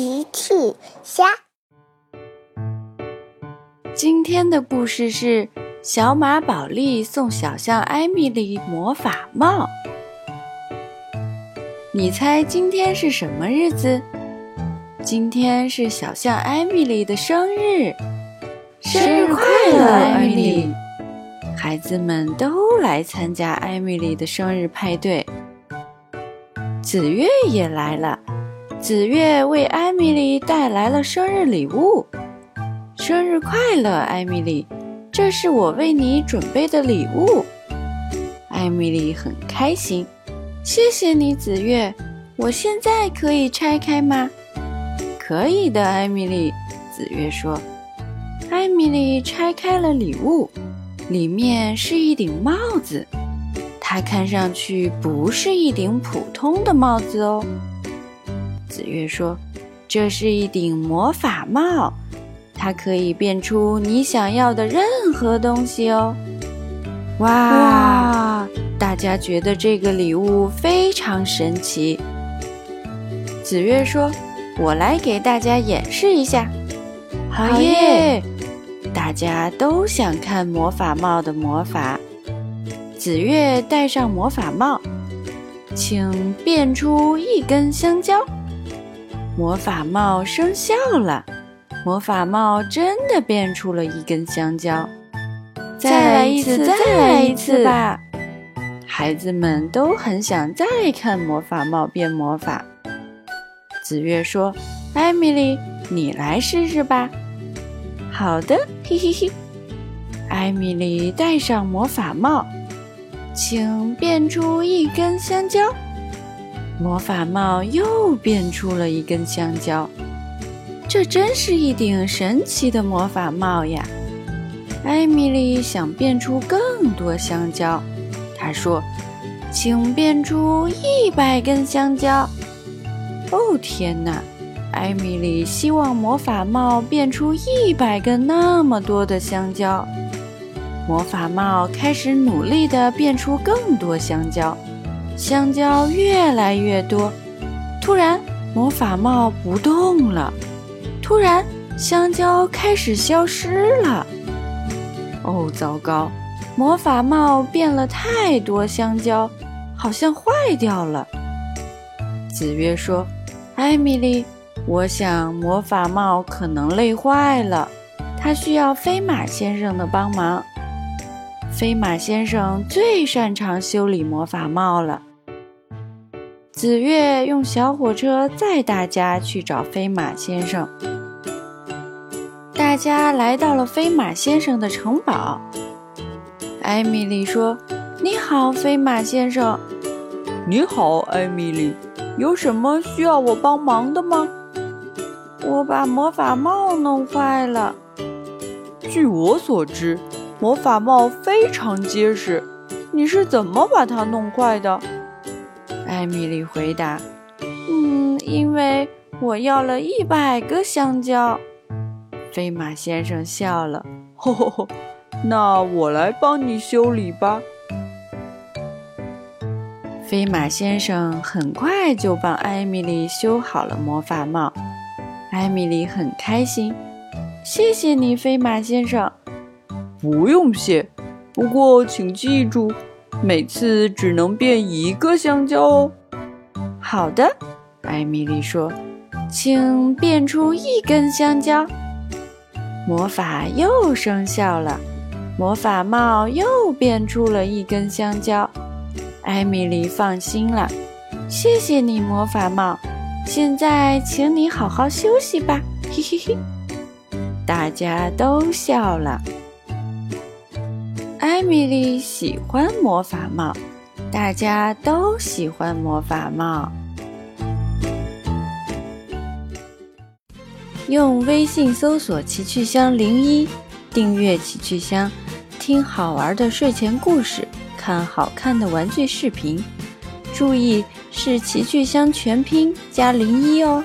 奇趣虾。今天的故事是小马宝莉送小象艾米丽魔法帽。你猜今天是什么日子？今天是小象艾米丽的生日，生日快乐，艾米丽！孩子们都来参加艾米丽的生日派对。紫月也来了，紫月为艾米丽带来了生日礼物。生日快乐，艾米丽！这是我为你准备的礼物。艾米丽很开心，谢谢你，紫月。我现在可以拆开吗？可以的，艾米丽。紫月说。艾米丽拆开了礼物，里面是一顶帽子。它看上去不是一顶普通的帽子哦。紫月说：“这是一顶魔法帽，它可以变出你想要的任何东西哦。”哇！大家觉得这个礼物非常神奇。紫月说：“我来给大家演示一下。”好耶！大家都想看魔法帽的魔法。紫月戴上魔法帽，请变出一根香蕉。魔法帽生效了，魔法帽真的变出了一根香蕉。再来一次，再来一次吧！孩子们都很想再看魔法帽变魔法。紫月说：“艾米丽，你来试试吧。”好的，嘿嘿嘿。艾米丽戴上魔法帽。请变出一根香蕉，魔法帽又变出了一根香蕉，这真是一顶神奇的魔法帽呀！艾米丽想变出更多香蕉，她说：“请变出一百根香蕉。”哦天哪！艾米丽希望魔法帽变出一百根那么多的香蕉。魔法帽开始努力地变出更多香蕉，香蕉越来越多。突然，魔法帽不动了。突然，香蕉开始消失了。哦，糟糕！魔法帽变了太多香蕉，好像坏掉了。子曰说：“艾米丽，我想魔法帽可能累坏了，它需要飞马先生的帮忙。”飞马先生最擅长修理魔法帽了。紫月用小火车载大家去找飞马先生。大家来到了飞马先生的城堡。艾米丽说：“你好，飞马先生。”“你好，艾米丽。有什么需要我帮忙的吗？”“我把魔法帽弄坏了。”“据我所知。”魔法帽非常结实，你是怎么把它弄坏的？艾米丽回答：“嗯，因为我要了一百个香蕉。”飞马先生笑了：“吼吼吼，那我来帮你修理吧。”飞马先生很快就帮艾米丽修好了魔法帽，艾米丽很开心。谢谢你，飞马先生。不用谢，不过请记住，每次只能变一个香蕉哦。好的，艾米丽说，请变出一根香蕉。魔法又生效了，魔法帽又变出了一根香蕉。艾米丽放心了，谢谢你，魔法帽。现在，请你好好休息吧。嘿嘿嘿，大家都笑了。艾米丽喜欢魔法帽，大家都喜欢魔法帽。用微信搜索“奇趣箱零一”，订阅奇趣箱，听好玩的睡前故事，看好看的玩具视频。注意是奇趣箱全拼加零一哦。